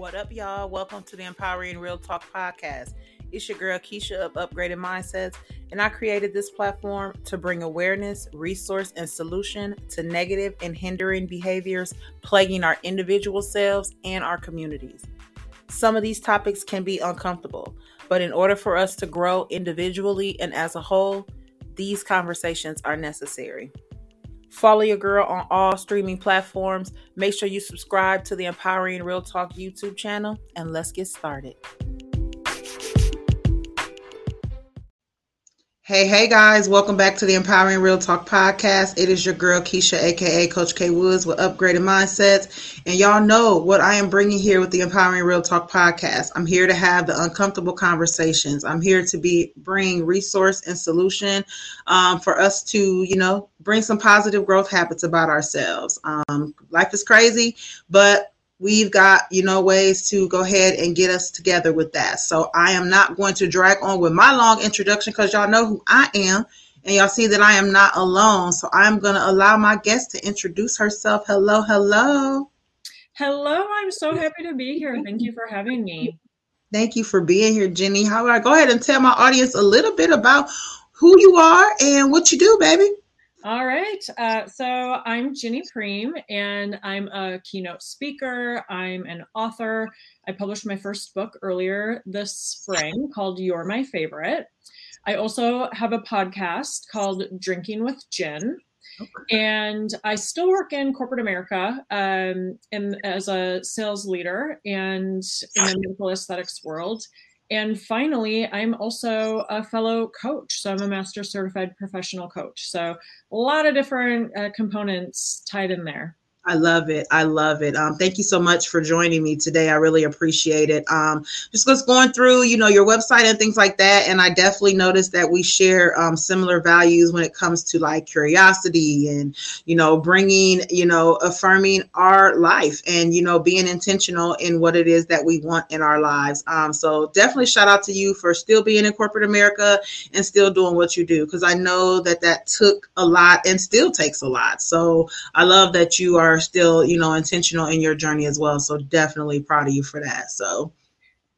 What up, y'all? Welcome to the Empowering Real Talk podcast. It's your girl Keisha of Upgraded Mindsets, and I created this platform to bring awareness, resource, and solution to negative and hindering behaviors plaguing our individual selves and our communities. Some of these topics can be uncomfortable, but in order for us to grow individually and as a whole, these conversations are necessary. Follow your girl on all streaming platforms. Make sure you subscribe to the Empowering Real Talk YouTube channel, and let's get started. Hey, hey guys, welcome back to the Empowering Real Talk podcast. It is your girl Keisha, aka Coach K Woods, with Upgraded Mindsets. And y'all know what I am bringing here with the Empowering Real Talk podcast. I'm here to have the uncomfortable conversations. I'm here to be bring resource and solution um, for us to, you know, bring some positive growth habits about ourselves. Um, life is crazy, but we've got you know ways to go ahead and get us together with that. So i am not going to drag on with my long introduction because y'all know who i am and y'all see that i am not alone. So i'm going to allow my guest to introduce herself. Hello hello. Hello i'm so happy to be here. Thank you for having me. Thank you for being here Ginny. How about i go ahead and tell my audience a little bit about who you are and what you do baby all right. Uh, so I'm Ginny Priem, and I'm a keynote speaker. I'm an author. I published my first book earlier this spring called You're My Favorite. I also have a podcast called Drinking with Gin. Okay. And I still work in corporate America um, in, as a sales leader and in the medical aesthetics world. And finally, I'm also a fellow coach. So I'm a master certified professional coach. So a lot of different uh, components tied in there. I love it. I love it. Um, thank you so much for joining me today. I really appreciate it. Um, just was going through, you know, your website and things like that, and I definitely noticed that we share um, similar values when it comes to like curiosity and you know bringing, you know, affirming our life and you know being intentional in what it is that we want in our lives. Um, so definitely shout out to you for still being in corporate America and still doing what you do because I know that that took a lot and still takes a lot. So I love that you are are still, you know, intentional in your journey as well. So definitely proud of you for that. So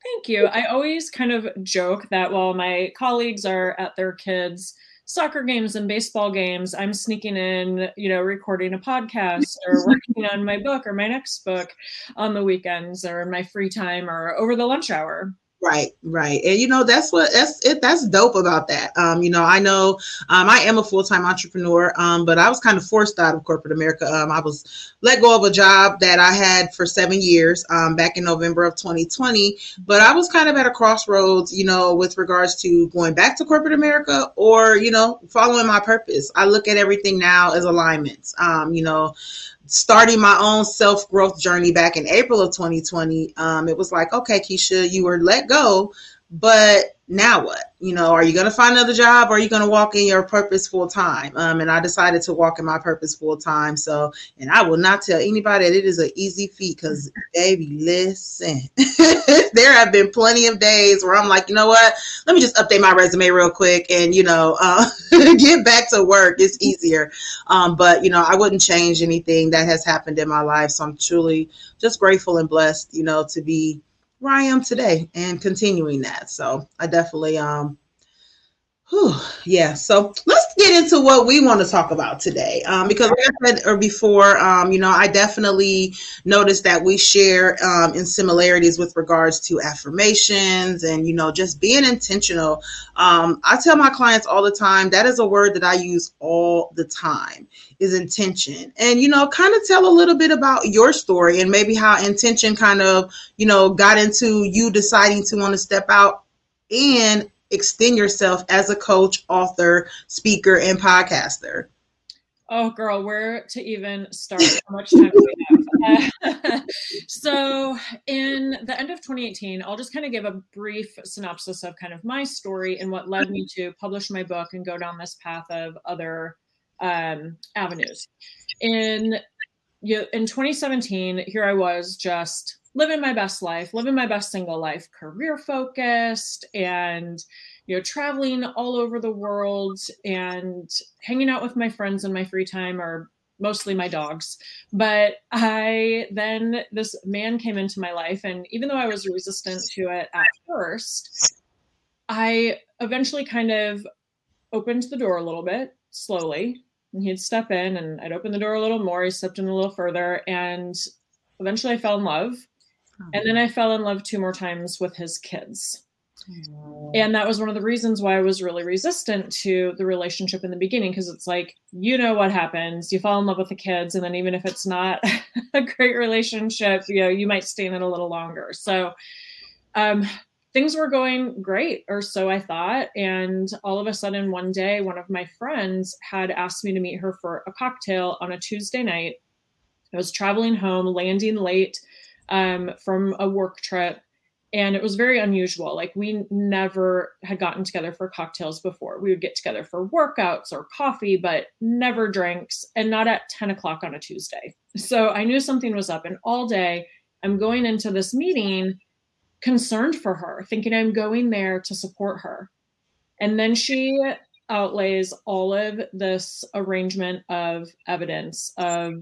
thank you. I always kind of joke that while my colleagues are at their kids' soccer games and baseball games, I'm sneaking in, you know, recording a podcast or working on my book or my next book on the weekends or in my free time or over the lunch hour. Right, right. And you know, that's what that's it that's dope about that. Um, you know, I know um I am a full-time entrepreneur, um, but I was kind of forced out of corporate America. Um, I was let go of a job that I had for seven years, um, back in November of 2020. But I was kind of at a crossroads, you know, with regards to going back to corporate America or, you know, following my purpose. I look at everything now as alignments. Um, you know, starting my own self growth journey back in April of 2020, um, it was like, okay, Keisha, you were let go, but now what? You know, are you going to find another job or are you going to walk in your purpose full time? Um, and I decided to walk in my purpose full time. So, and I will not tell anybody that it is an easy feat because, baby, listen, there have been plenty of days where I'm like, you know what? Let me just update my resume real quick and, you know, uh, get back to work. It's easier. Um, but, you know, I wouldn't change anything that has happened in my life. So I'm truly just grateful and blessed, you know, to be where I am today and continuing that. So I definitely um whew, yeah. So let's get into what we want to talk about today. Um, because like I said or before, um, you know, I definitely noticed that we share um, in similarities with regards to affirmations and you know just being intentional. Um, I tell my clients all the time that is a word that I use all the time is intention. And, you know, kind of tell a little bit about your story and maybe how intention kind of, you know, got into you deciding to want to step out and extend yourself as a coach, author, speaker, and podcaster. Oh, girl, where to even start? How much time do we have? so, in the end of 2018, I'll just kind of give a brief synopsis of kind of my story and what led me to publish my book and go down this path of other um, avenues. In you in 2017, here I was just living my best life, living my best single life, career focused, and you know, traveling all over the world and hanging out with my friends in my free time or mostly my dogs. But I then, this man came into my life. And even though I was resistant to it at first, I eventually kind of opened the door a little bit slowly. And he'd step in and I'd open the door a little more. He stepped in a little further. And eventually I fell in love. And then I fell in love two more times with his kids. And that was one of the reasons why I was really resistant to the relationship in the beginning because it's like, you know what happens. You fall in love with the kids, and then even if it's not a great relationship, you know, you might stay in it a little longer. So um, things were going great, or so I thought. And all of a sudden, one day, one of my friends had asked me to meet her for a cocktail on a Tuesday night. I was traveling home, landing late um, from a work trip and it was very unusual. Like we never had gotten together for cocktails before. We would get together for workouts or coffee, but never drinks, and not at 10 o'clock on a Tuesday. So I knew something was up, and all day I'm going into this meeting concerned for her, thinking I'm going there to support her. And then she outlays all of this arrangement of evidence of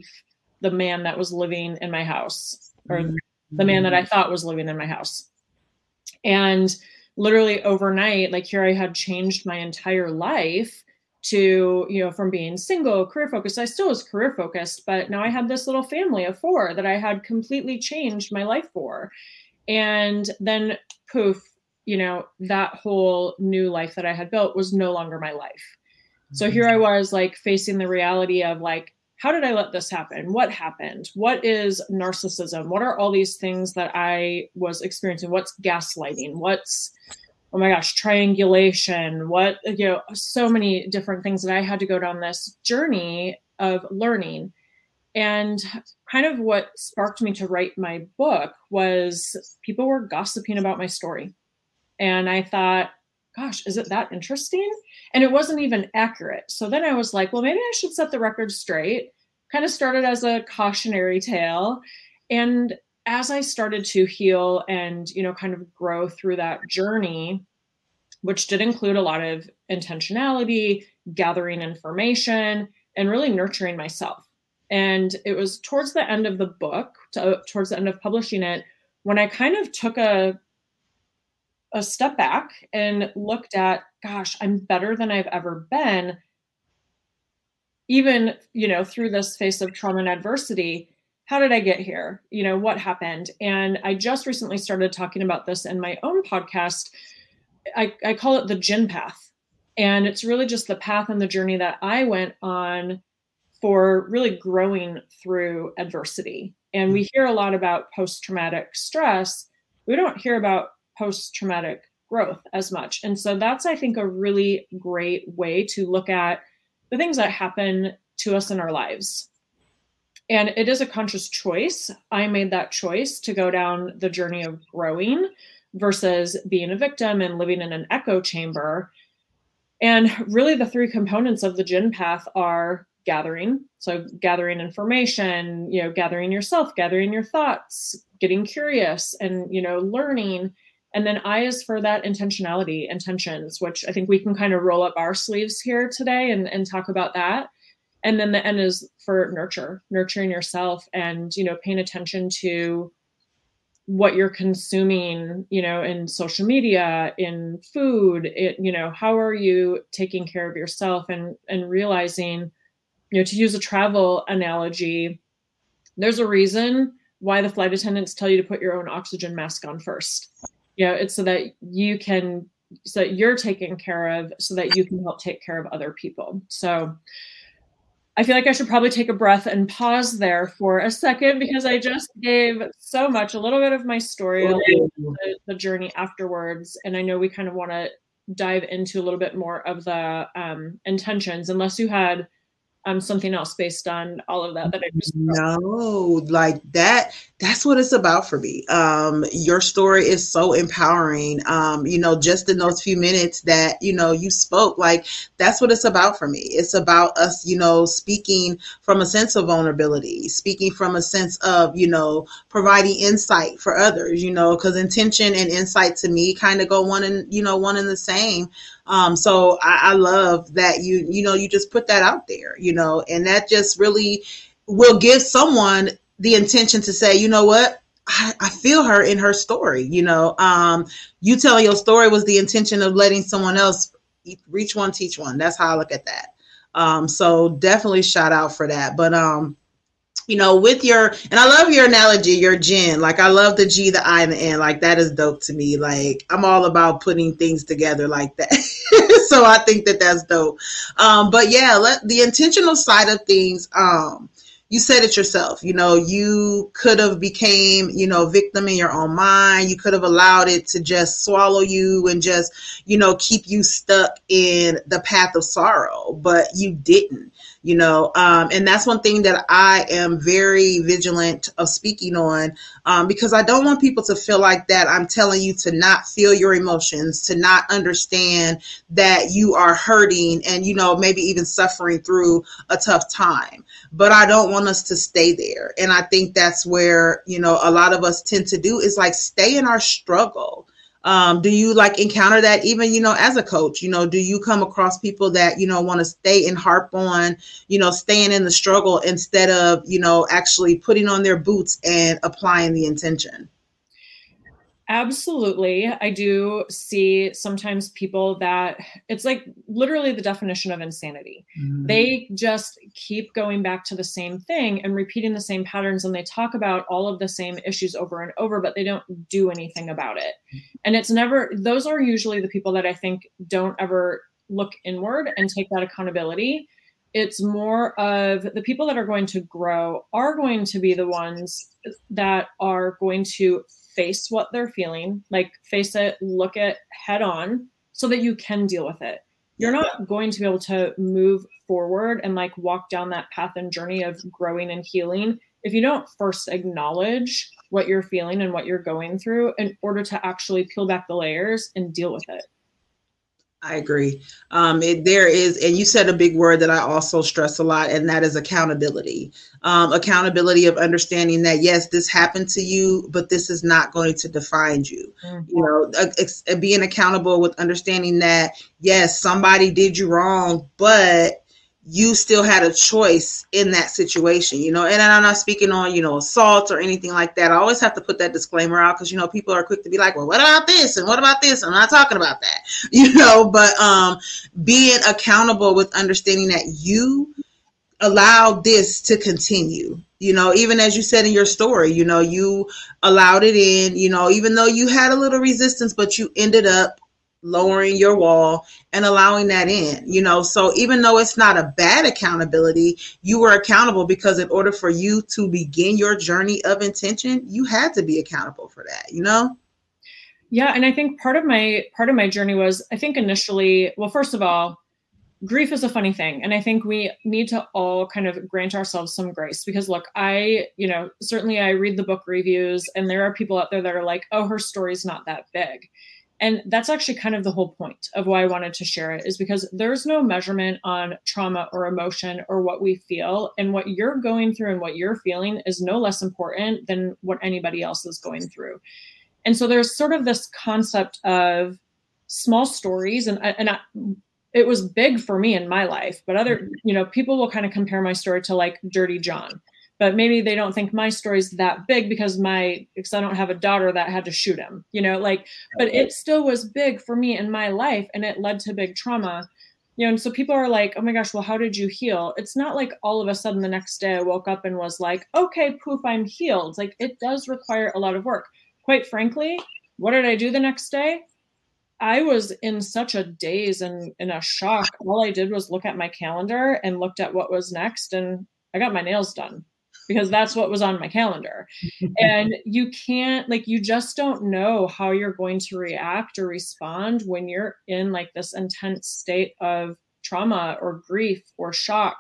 the man that was living in my house or the man that I thought was living in my house. And literally overnight, like here I had changed my entire life to, you know, from being single, career focused. I still was career focused, but now I had this little family of four that I had completely changed my life for. And then poof, you know, that whole new life that I had built was no longer my life. So here I mm-hmm. was like facing the reality of like, how did I let this happen? What happened? What is narcissism? What are all these things that I was experiencing? What's gaslighting? What's oh my gosh, triangulation? What you know, so many different things that I had to go down this journey of learning. And kind of what sparked me to write my book was people were gossiping about my story. And I thought, gosh, is it that interesting? And it wasn't even accurate. So then I was like, well, maybe I should set the record straight. Kind of started as a cautionary tale. And as I started to heal and, you know, kind of grow through that journey, which did include a lot of intentionality, gathering information, and really nurturing myself. And it was towards the end of the book, to, towards the end of publishing it, when I kind of took a a step back and looked at, gosh, I'm better than I've ever been. Even, you know, through this face of trauma and adversity, how did I get here? You know, what happened? And I just recently started talking about this in my own podcast. I, I call it the Gin path. And it's really just the path and the journey that I went on for really growing through adversity. And we hmm. hear a lot about post traumatic stress. We don't hear about post traumatic growth as much. And so that's, I think, a really great way to look at the things that happen to us in our lives. And it is a conscious choice. I made that choice to go down the journey of growing versus being a victim and living in an echo chamber. And really, the three components of the Gin path are gathering. So, gathering information, you know, gathering yourself, gathering your thoughts, getting curious, and, you know, learning and then I is for that intentionality, intentions, which I think we can kind of roll up our sleeves here today and, and talk about that. And then the N is for nurture, nurturing yourself and, you know, paying attention to what you're consuming, you know, in social media, in food, it, you know, how are you taking care of yourself and and realizing, you know, to use a travel analogy, there's a reason why the flight attendants tell you to put your own oxygen mask on first you know it's so that you can so that you're taken care of so that you can help take care of other people so I feel like I should probably take a breath and pause there for a second because I just gave so much, a little bit of my story, the, the, journey afterwards. And I know we kind of want to dive into a little bit more of the um, intentions, unless you had um, something else based on all of that that I just no, like that that's what it's about for me. Um, your story is so empowering. Um, you know, just in those few minutes that, you know, you spoke, like that's what it's about for me. It's about us, you know, speaking from a sense of vulnerability, speaking from a sense of, you know, providing insight for others, you know, because intention and insight to me kind of go one and, you know, one and the same. Um, so I, I love that you, you know, you just put that out there, you know, and that just really will give someone the intention to say, you know what, I, feel her in her story. You know, um, you telling your story was the intention of letting someone else reach one, teach one. That's how I look at that. Um, so definitely shout out for that. But um, you know, with your and I love your analogy, your gin. Like I love the G, the I, and the N. Like that is dope to me. Like I'm all about putting things together like that. so I think that that's dope. Um, but yeah, let the intentional side of things. Um, you said it yourself you know you could have became you know victim in your own mind. You could have allowed it to just swallow you and just you know keep you stuck in the path of sorrow but you didn't you know um, and that's one thing that i am very vigilant of speaking on um, because i don't want people to feel like that i'm telling you to not feel your emotions to not understand that you are hurting and you know maybe even suffering through a tough time. But i don't want us to stay there. And i think that's where you know a lot of us tend to do is like stay in our struggle um, do you like encounter that? Even you know as a coach you know do you come across people that you know want to stay and harp on you know staying in the struggle instead of you know actually putting on their boots and applying the intention Absolutely. I do see sometimes people that it's like literally the definition of insanity. Mm-hmm. They just keep going back to the same thing and repeating the same patterns and they talk about all of the same issues over and over, but they don't do anything about it. And it's never, those are usually the people that I think don't ever look inward and take that accountability. It's more of the people that are going to grow are going to be the ones that are going to face what they're feeling, like face it, look it head on so that you can deal with it. You're not going to be able to move forward and like walk down that path and journey of growing and healing if you don't first acknowledge what you're feeling and what you're going through in order to actually peel back the layers and deal with it. I agree. Um, it, there is, and you said a big word that I also stress a lot, and that is accountability. Um, accountability of understanding that yes, this happened to you, but this is not going to define you. Mm-hmm. You know, ex- being accountable with understanding that yes, somebody did you wrong, but you still had a choice in that situation, you know. And I'm not speaking on, you know, assault or anything like that. I always have to put that disclaimer out because you know people are quick to be like, well, what about this and what about this? I'm not talking about that, you know. But um, being accountable with understanding that you allowed this to continue you know even as you said in your story you know you allowed it in you know even though you had a little resistance but you ended up lowering your wall and allowing that in you know? So even though it's not a bad accountability you were accountable because in order for you to begin your journey of intention you had to be accountable for that you know? Yeah and i think part of my part of my journey was i think initially well first of all grief is a funny thing and i think we need to all kind of grant ourselves some grace because look i you know certainly i read the book reviews and there are people out there that are like oh her story's not that big and that's actually kind of the whole point of why I wanted to share it is because there's no measurement on trauma or emotion or what we feel. And what you're going through and what you're feeling is no less important than what anybody else is going through. And so there's sort of this concept of small stories. And, and I, it was big for me in my life, but other, you know, people will kind of compare my story to like Dirty John but maybe they don't think my story's that big because my because I don't have a daughter that had to shoot him, you know, like but it still was big for me in my life and it led to big trauma. You know, and so people are like, oh my gosh, well, how did you heal? It's not like all of a sudden the next day I woke up and was like, okay, poof, I'm healed. Like it does require a lot of work. Quite frankly, what did I do the next day? I was in such a daze and in a shock. All I did was look at my calendar and looked at what was next, and I got my nails done because that's what was on my calendar. and you can't, like, you just don't know how you're going to react or respond when you're in like this intense state of trauma or grief or shock.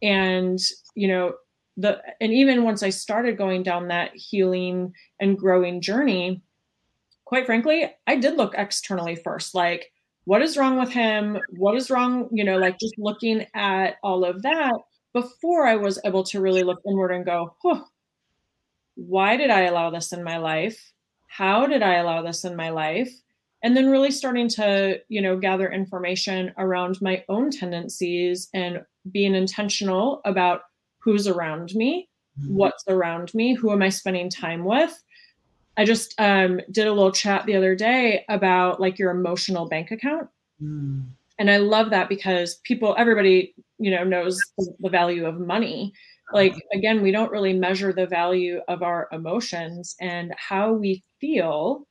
And, you know, the and even once I started going down that healing and growing journey, quite frankly, I did look externally first. Like, what is wrong with him? What is wrong? You know, like just looking at all of that before I was able to really look inward and go, oh, why did I allow this in my life? How did I allow this in my life? And then really starting to, you know, gather information around my own tendencies and being intentional about who's around me, mm-hmm. what's around me, who am I spending time with. I just um, did a little chat the other day about like your emotional bank account. Mm. And I love that because people, everybody, you know, knows the value of money. Like, again, we don't really measure the value of our emotions and how we feel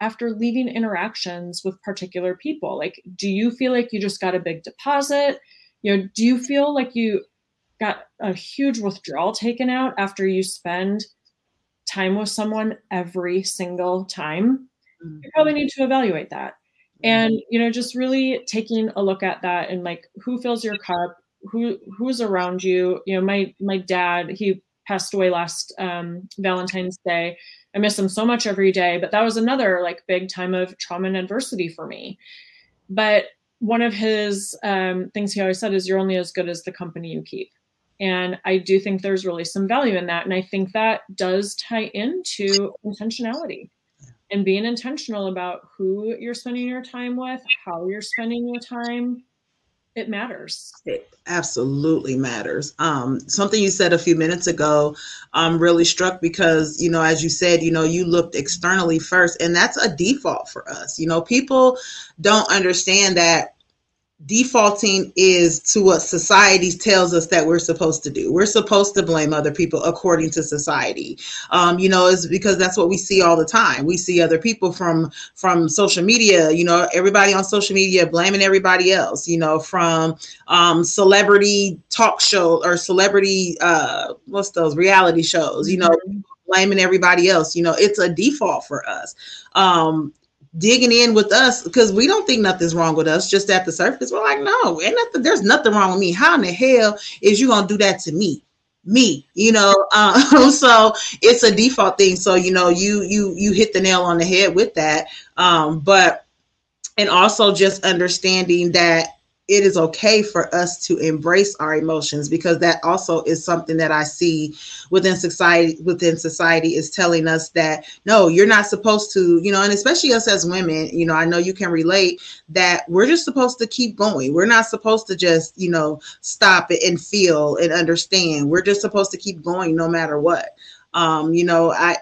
after leaving interactions with particular people. Like, do you feel like you just got a big deposit? You know, do you feel like you got a huge withdrawal taken out after you spend time with someone every single time? Mm-hmm. You probably need to evaluate that and you know just really taking a look at that and like who fills your cup who who's around you? You know my my dad he passed away last um, valentine's day. I miss him so much every day but that was another like big time of trauma and adversity for me. But one of his um, things he always said is you're only as good as the company you keep. And i do think there's really some value in that and i think that does tie into intentionality and being intentional about who you're spending your time with, how you're spending your time, it matters. It absolutely matters. Um, something you said a few minutes ago um, really struck because, you know, as you said, you know, you looked externally first, and that's a default for us. You know, people don't understand that defaulting is to what society tells us that we're supposed to do. We're supposed to blame other people according to society. Um, you know, is because that's what we see all the time. We see other people from from social media. You know, everybody on social media blaming everybody else. You know, from um, celebrity talk show or celebrity uh, what's those reality shows. You know. Mm-hmm. blaming everybody else you know it's a default for us um digging in with us because we don't think nothing's wrong with us just at the surface. We're like, no, ain't nothing, there's nothing wrong with me. How in the hell is you gonna do that to me? Me, you know, um, so it's a default thing. So, you know, you you you hit the nail on the head with that. Um, but and also just understanding that it is okay for us to embrace our emotions because that also is something that I see within society within society is telling us that no you're not supposed to you know and especially us as women you know I know you can relate that we're just supposed to keep going. We're not supposed to just you know stop it and feel and understand. We're just supposed to keep going no matter what. Um you know I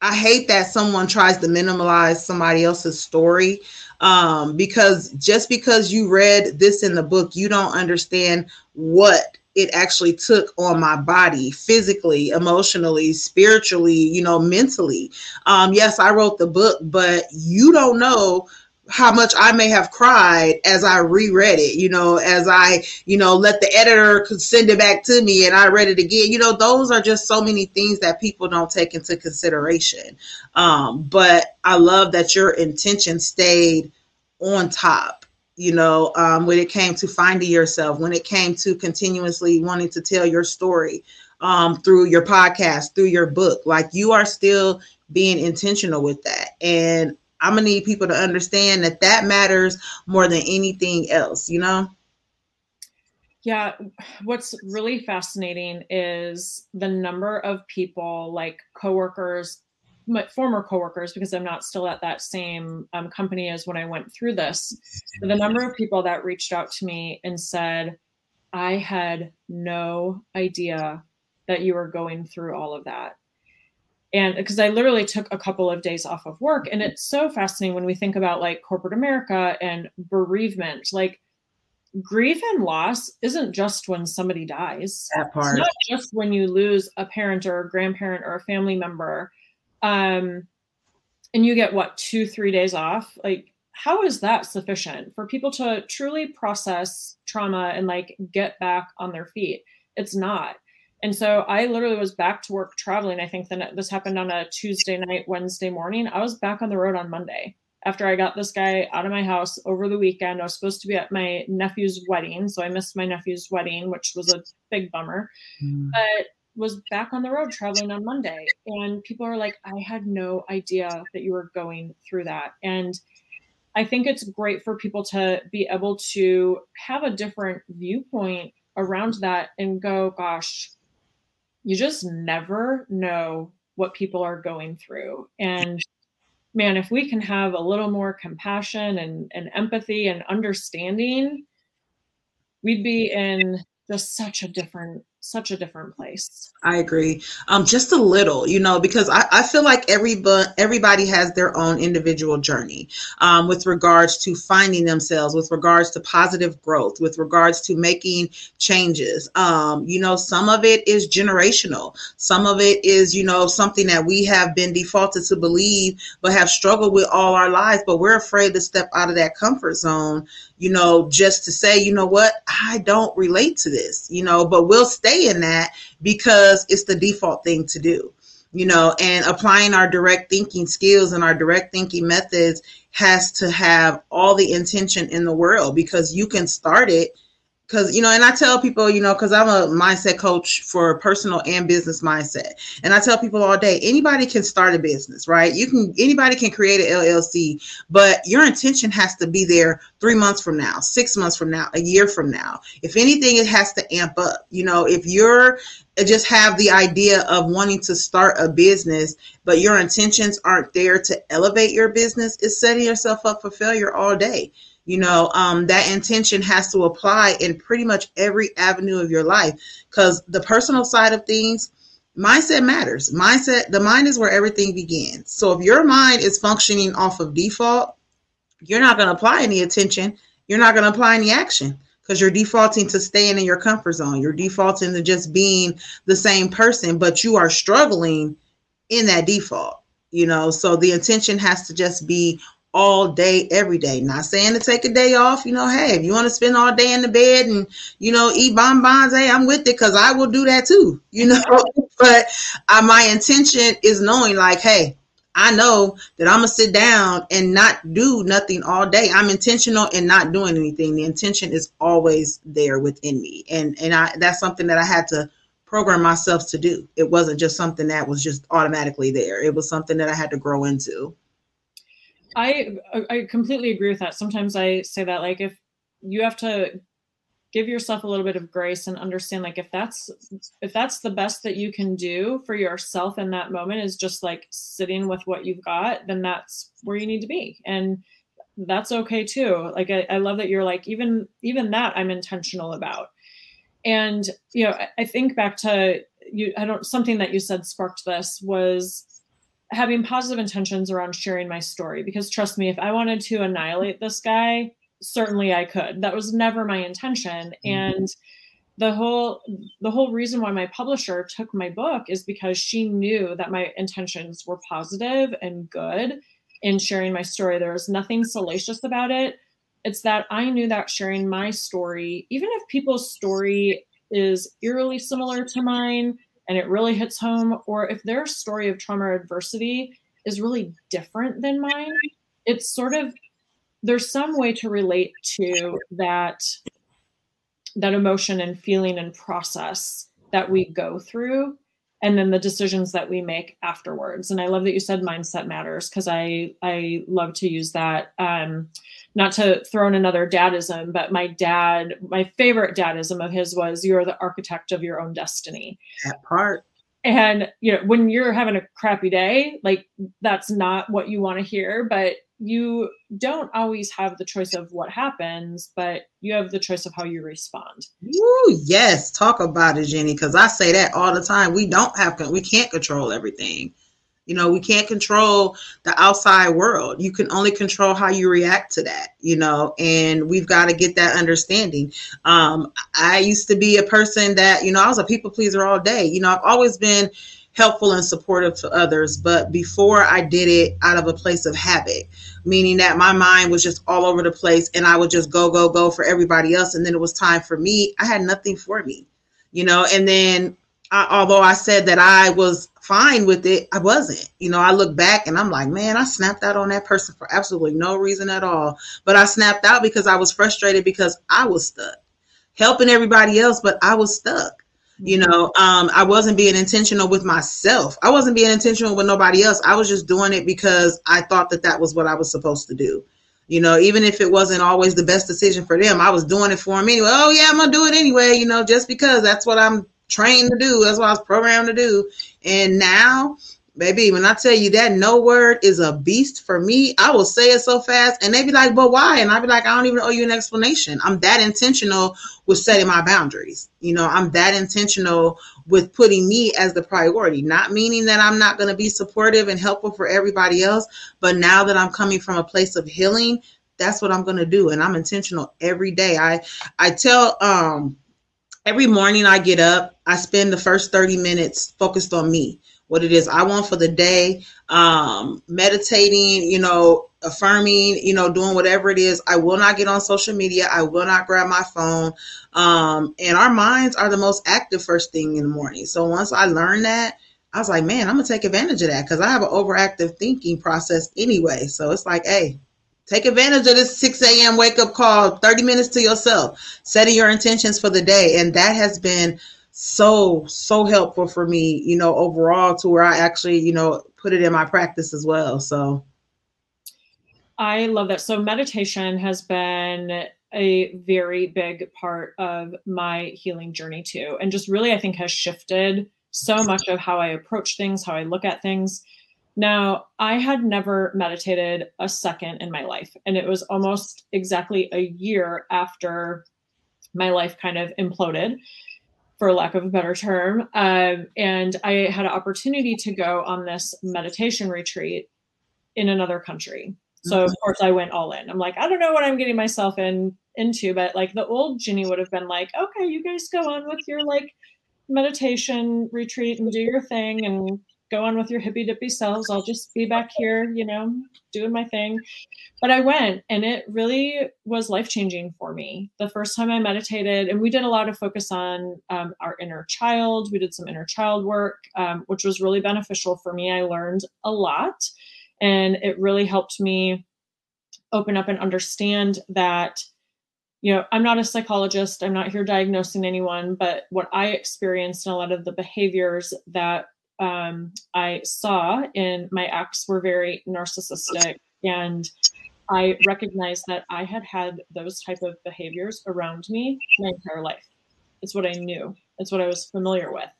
I hate that someone tries to minimize somebody else's story um, because just because you read this in the book, you don't understand what it actually took on my body physically, emotionally, spiritually, you know, mentally. Um, yes, I wrote the book, but you don't know how much I may have cried as I reread it, you know, as I, you know, let the editor send it back to me and I read it again. You know, those are just so many things that people don't take into consideration. Um, but I love that your intention stayed on top, you know, um, when it came to finding yourself, when it came to continuously wanting to tell your story um, through your podcast, through your book. Like you are still being intentional with that. And I'm gonna need people to understand that that matters more than anything else, you know? Yeah, what's really fascinating is the number of people, like coworkers, my former coworkers, because I'm not still at that same um, company as when I went through this. But the number of people that reached out to me and said, I had no idea that you were going through all of that and because I literally took a couple of days off of work. And it's so fascinating when we think about like corporate America and bereavement. Like grief and loss isn't just when somebody dies. That part. It's not just when you lose a parent or a grandparent or a family member. Um, and you get what, two, three days off? Like, how is that sufficient for people to truly process trauma and like get back on their feet? It's not. And so I literally was back to work traveling. I think that this happened on a Tuesday night, Wednesday morning. I was back on the road on Monday after I got this guy out of my house over the weekend. I was supposed to be at my nephew's wedding. So I missed my nephew's wedding, which was a big bummer. Mm. But was back on the road traveling on Monday. And people are like, I had no idea that you were going through that. And I think it's great for people to be able to have a different viewpoint around that and go, gosh, you just never know what people are going through. And man, if we can have a little more compassion and, and empathy and understanding, we'd be in just such a different such a different place. I agree. Um, just a little, you know, because I, I feel like everybody everybody has their own individual journey um, with regards to finding themselves, with regards to positive growth, with regards to making changes. Um, you know, some of it is generational. Some of it is, you know, something that we have been defaulted to believe, but have struggled with all our lives, but we're afraid to step out of that comfort zone you know, just to say, you know what, I don't relate to this, you know, but we'll stay in that because it's the default thing to do, you know, and applying our direct thinking skills and our direct thinking methods has to have all the intention in the world because you can start it because you know and i tell people you know because i'm a mindset coach for personal and business mindset. And i tell people all day anybody can start a business right? You can anybody can create an llc but your intention has to be there three months from now six months from now a year from now. If anything it has to amp up. You know if you're just have the idea of wanting to start a business but your intentions aren't there to elevate your business is setting yourself up for failure all day. You know um, that intention has to apply in pretty much every avenue of your life because the personal side of things mindset matters. Mindset the mind is where everything begins. So if your mind is functioning off of default you're not going to apply any attention. You're not going to apply any action because you're defaulting to staying in your comfort zone you're defaulting to just being the same person but you are struggling in that default you know so the intention has to just be all day, every day. Not saying to take a day off, you know, hey, if you want to spend all day in the bed and, you know, eat bonbons, hey, I'm with it because I will do that too, you know. but uh, my intention is knowing, like, hey, I know that I'm gonna sit down and not do nothing all day. I'm intentional in not doing anything. The intention is always there within me, and and I that's something that I had to program myself to do. It wasn't just something that was just automatically there. It was something that I had to grow into. I I completely agree with that. Sometimes I say that like if you have to give yourself a little bit of grace and understand like if that's if that's the best that you can do for yourself in that moment is just like sitting with what you've got, then that's where you need to be. And that's okay too. Like I, I love that you're like even even that I'm intentional about. And you know, I, I think back to you I don't something that you said sparked this was having positive intentions around sharing my story because trust me if i wanted to annihilate this guy certainly i could. That was never my intention. Mm-hmm. and the whole the whole reason why my publisher took my book is because she knew that my intentions were positive and good in sharing my story. There was nothing salacious about it. It's that i knew that sharing my story even if people's story is eerily similar to mine and it really hits home, or if their story of trauma or adversity is really different than mine, it's sort of there's some way to relate to that that emotion and feeling and process that we go through and then the decisions that we make afterwards and i love that you said mindset matters because i i love to use that um, not to throw in another dadism, but my dad, my favorite dadism of his was you're the architect of your own destiny. That part. And you know, when you're having a crappy day, like that's not what you want to hear, but you don't always have the choice of what happens, but you have the choice of how you respond. Ooh, yes. Talk about it, Ginny, because I say that all the time. We don't have, we can't control everything. You know, we can't control the outside world. You can only control how you react to that, you know, and we've got to get that understanding. Um, I used to be a person that, you know, I was a people pleaser all day. You know, I've always been helpful and supportive to others, but before I did it out of a place of habit, meaning that my mind was just all over the place and I would just go, go, go for everybody else. And then it was time for me. I had nothing for me, you know, and then I, although I said that I was fine with it, I wasn't. You know, I look back and I'm like, man, I snapped out on that person for absolutely no reason at all. But I snapped out because I was frustrated because I was stuck, helping everybody else, but I was stuck. You know, um, I wasn't being intentional with myself. I wasn't being intentional with nobody else. I was just doing it because I thought that that was what I was supposed to do. You know, even if it wasn't always the best decision for them, I was doing it for them anyway. Oh yeah, I'm gonna do it anyway. You know, just because that's what I'm trained to do. That's what I was programmed to do. And now baby, when I tell you that no word is a beast for me, I will say it so fast and they be like, but why? And I'd be like, I don't even owe you an explanation. I'm that intentional with setting my boundaries. You know, I'm that intentional with putting me as the priority, not meaning that I'm not going to be supportive and helpful for everybody else. But now that I'm coming from a place of healing, that's what I'm going to do. And I'm intentional every day. I, I tell, um, every morning I get up, I spend the first 30 minutes focused on me what it is I want for the day, um, meditating, you know, affirming, you know, doing whatever it is. I will not get on social media. I will not grab my phone. Um, and our minds are the most active first thing in the morning. So once I learned that, I was like, man, I'm gonna take advantage of that because I have an overactive thinking process anyway. So it's like, hey, take advantage of this 6 a.m. wake up call, 30 minutes to yourself, setting your intentions for the day. And that has been so so helpful for me you know overall to where i actually you know put it in my practice as well so. I love that. So meditation has been a very big part of my healing journey too and just really i think has shifted so much of how i approach things how i look at things. Now i had never meditated a second in my life and it was almost exactly a year after my life kind of imploded for lack of a better term. Um, and I had an opportunity to go on this meditation retreat in another country. So of course I went all in. I'm like, I don't know what I'm getting myself in into, but like the old Ginny would have been like, okay, you guys go on with your like meditation retreat and do your thing and go on with your hippy dippy selves. I'll just be back here, you know, doing my thing. But I went and it really was life changing for me. The first time I meditated, and we did a lot of focus on um, our inner child. We did some inner child work, um, which was really beneficial for me. I learned a lot and it really helped me open up and understand that you know, I'm not a psychologist, I'm not here diagnosing anyone, but what I experienced and a lot of the behaviors that um, I saw in my ex were very narcissistic, and I recognized that I had had those type of behaviors around me my entire life. It's what I knew. It's what I was familiar with.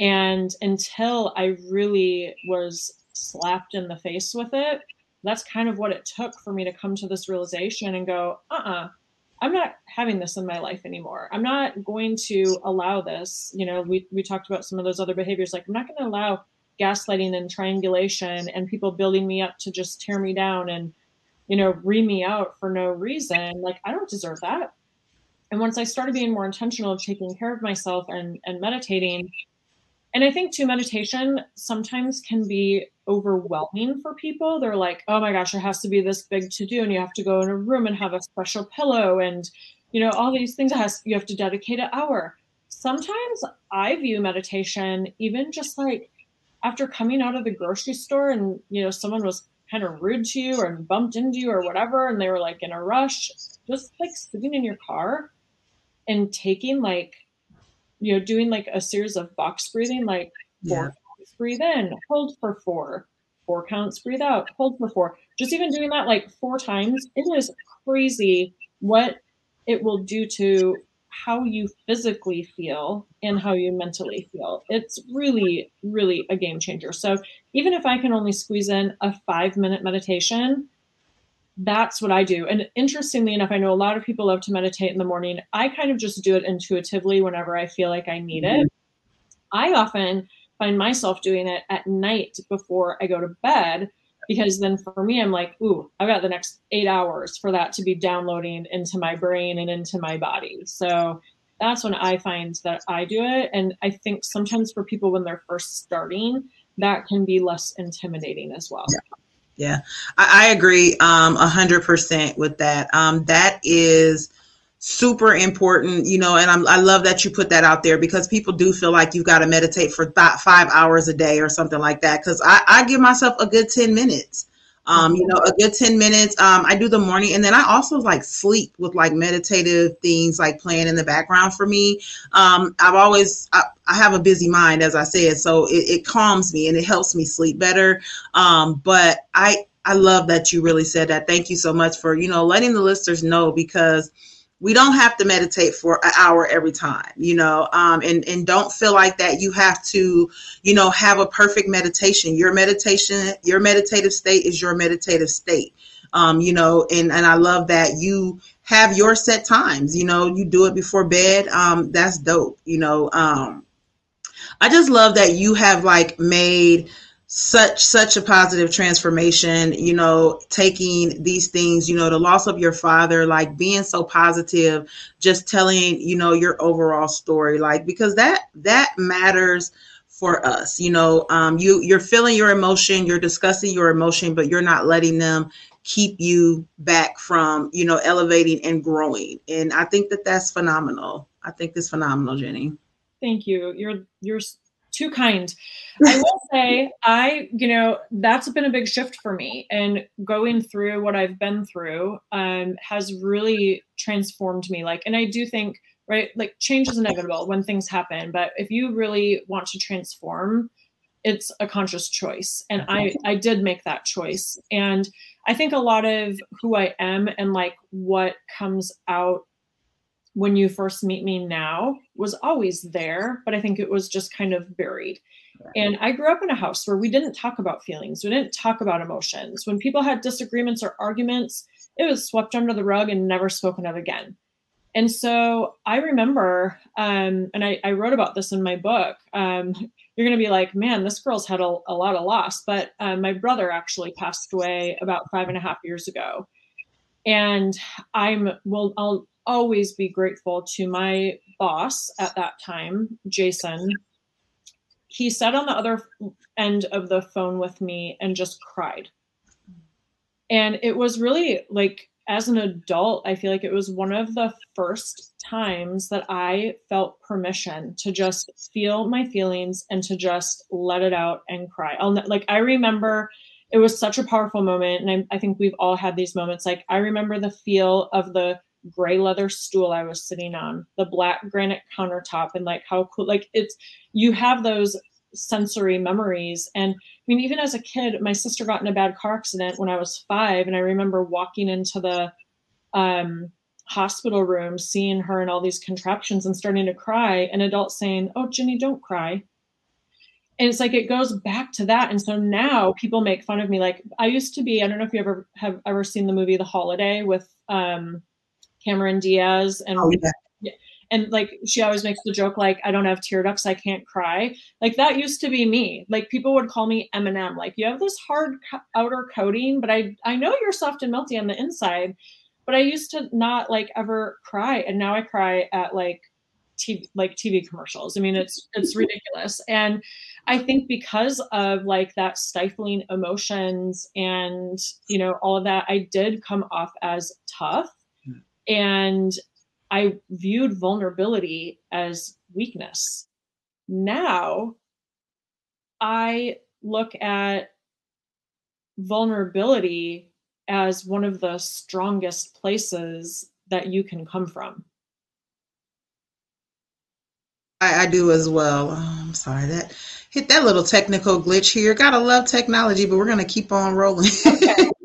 And until I really was slapped in the face with it, that's kind of what it took for me to come to this realization and go, uh uh-uh, uh I'm not having this in my life anymore. I'm not going to allow this. You know, we, we talked about some of those other behaviors. Like, I'm not going to allow gaslighting and triangulation and people building me up to just tear me down and, you know, ream me out for no reason. Like, I don't deserve that. And once I started being more intentional of taking care of myself and, and meditating, and I think too, meditation sometimes can be overwhelming for people. They're like, oh my gosh, it has to be this big to do, and you have to go in a room and have a special pillow, and you know all these things. Has you have to dedicate an hour. Sometimes I view meditation even just like after coming out of the grocery store, and you know someone was kind of rude to you or bumped into you or whatever, and they were like in a rush. Just like sitting in your car and taking like you know, doing like a series of box breathing, like four yeah. counts, breathe in, hold for four, four counts, breathe out, hold for four. Just even doing that like four times, it is crazy what it will do to how you physically feel and how you mentally feel. It's really, really a game changer. So even if I can only squeeze in a five minute meditation, that's what I do. And interestingly enough, I know a lot of people love to meditate in the morning. I kind of just do it intuitively whenever I feel like I need it. Mm-hmm. I often find myself doing it at night before I go to bed because then for me, I'm like, ooh, I've got the next eight hours for that to be downloading into my brain and into my body. So that's when I find that I do it. And I think sometimes for people when they're first starting, that can be less intimidating as well. Yeah. Yeah, I, I agree um, a hundred percent with that. Um, that is super important, you know, and I'm, I love that you put that out there because people do feel like you've got to meditate for th- five hours a day or something like that. Because I, I give myself a good 10 minutes. Um, you know, a good 10 minutes. Um, I do the morning and then I also like sleep with like meditative things like playing in the background for me. Um, I've always, I, I, have a busy mind, as I said, so it, it calms me and it helps me sleep better. Um, but I, I love that you really said that. Thank you so much for, you know, letting the listeners know because we don't have to meditate for an hour every time you know um, and and don't feel like that you have to you know have a perfect meditation. Your meditation your meditative state is your meditative state. Um, you know and and i love that you have your set times you know you do it before bed um, that's dope you know um, i just love that you have like made such such a positive transformation you know taking these things you know the loss of your father like being so positive just telling you know your overall story like because that that matters for us you know um you you're feeling your emotion you're discussing your emotion but you're not letting them keep you back from you know elevating and growing. And i think that that's phenomenal. I think it's phenomenal Ginny. Thank you. You're you're too kind. I will say, I, you know, that's been a big shift for me. And going through what I've been through um, has really transformed me. Like, and I do think, right, like change is inevitable when things happen. But if you really want to transform, it's a conscious choice. And I, I did make that choice. And I think a lot of who I am and like what comes out when you first meet me now was always there, but I think it was just kind of buried. And I grew up in a house where we didn't talk about feelings, we didn't talk about emotions. When people had disagreements or arguments, it was swept under the rug and never spoken of again. And so I remember, um, and I, I, wrote about this in my book. Um, you're going to be like, man, this girl's had a, a lot of loss. But um, my brother actually passed away about five and a half years ago. And I'm, well, I'll, always be grateful to my boss at that time, Jason. He sat on the other end of the phone with me and just cried. And it was really like, as an adult, I feel like it was one of the first times that I felt permission to just feel my feelings and to just let it out and cry. I'll like, I remember it was such a powerful moment. And I, I think we've all had these moments. Like, I remember the feel of the gray leather stool I was sitting on, the black granite countertop, and like how cool, like it's, you have those sensory memories. And I mean, even as a kid, my sister got in a bad car accident when I was five. And I remember walking into the um, hospital room, seeing her in all these contraptions and starting to cry, and adults saying, Oh, Ginny, don't cry. And it's like it goes back to that. And so now people make fun of me. Like I used to be, I don't know if you ever have ever seen the movie The Holiday with um Cameron Diaz and oh, yeah. and like she always makes the joke like I don't have tear ducts, I can't cry. Like that used to be me. Like people would call me M&M. Like you have this hard outer coating, but I I know you're soft and melty on the inside. But I used to not like ever cry, and now I cry at like TV, like TV commercials. I mean, it's it's ridiculous. And I think because of like that stifling emotions and you know all of that, I did come off as tough. And I viewed vulnerability as weakness. Now I look at vulnerability as one of the strongest places that you can come from. I, I do as well. Oh, I'm sorry that hit that little technical glitch here. Gotta love technology, but we're gonna keep on rolling. Okay.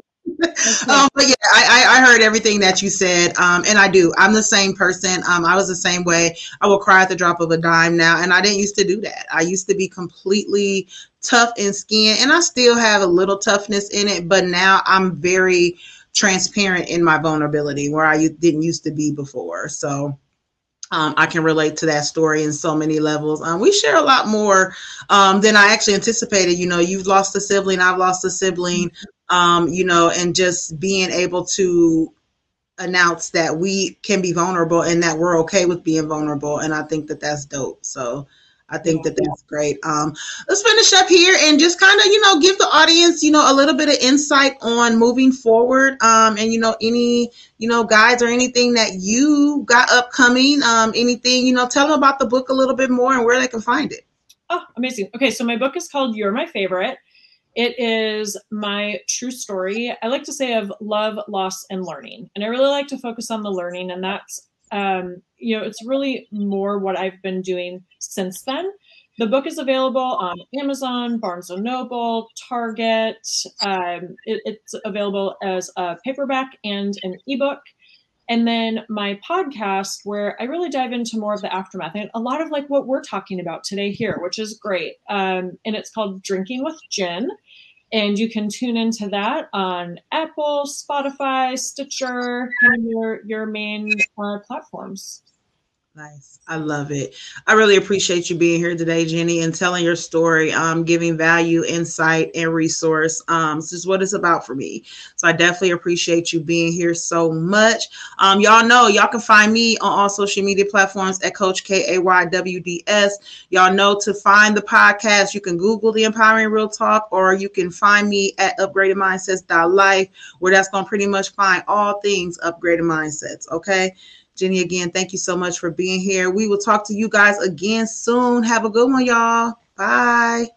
um, but yeah, I, I heard everything that you said, um, and I do. I'm the same person. Um, I was the same way. I will cry at the drop of a dime now, and I didn't used to do that. I used to be completely tough in skin, and I still have a little toughness in it, but now I'm very transparent in my vulnerability where I didn't used to be before. So um, I can relate to that story in so many levels. Um, we share a lot more um, than I actually anticipated. You know, you've lost a sibling, I've lost a sibling, um, you know, and just being able to announce that we can be vulnerable and that we're okay with being vulnerable. And I think that that's dope. So I think that that's great. Um, let's finish up here and just kind of, you know, give the audience, you know, a little bit of insight on moving forward. Um, and you know, any, you know, guides or anything that you got upcoming. Um, anything, you know, tell them about the book a little bit more and where they can find it. Oh, amazing. Okay, so my book is called You're My Favorite. It is my true story. I like to say of love, loss, and learning. And I really like to focus on the learning. And that's, um, you know, it's really more what I've been doing since then. The book is available on Amazon, Barnes and Noble, Target. Um, it, it's available as a paperback and an ebook. And then my podcast, where I really dive into more of the aftermath and a lot of like what we're talking about today here, which is great. Um, and it's called Drinking with Gin. And you can tune into that on Apple, Spotify, Stitcher, and your, your main uh, platforms. Nice. I love it. I really appreciate you being here today, Ginny, and telling your story, um, giving value, insight, and resource. Um, this is what it's about for me. So I definitely appreciate you being here so much. Um, y'all know y'all can find me on all social media platforms at Coach K A Y W D S. Y'all know to find the podcast, you can Google the Empowering Real Talk, or you can find me at Upgraded Mindsets Life, where that's going to pretty much find all things upgraded mindsets. Okay. Ginny, again, thank you so much for being here. We will talk to you guys again soon. Have a good one, y'all. Bye.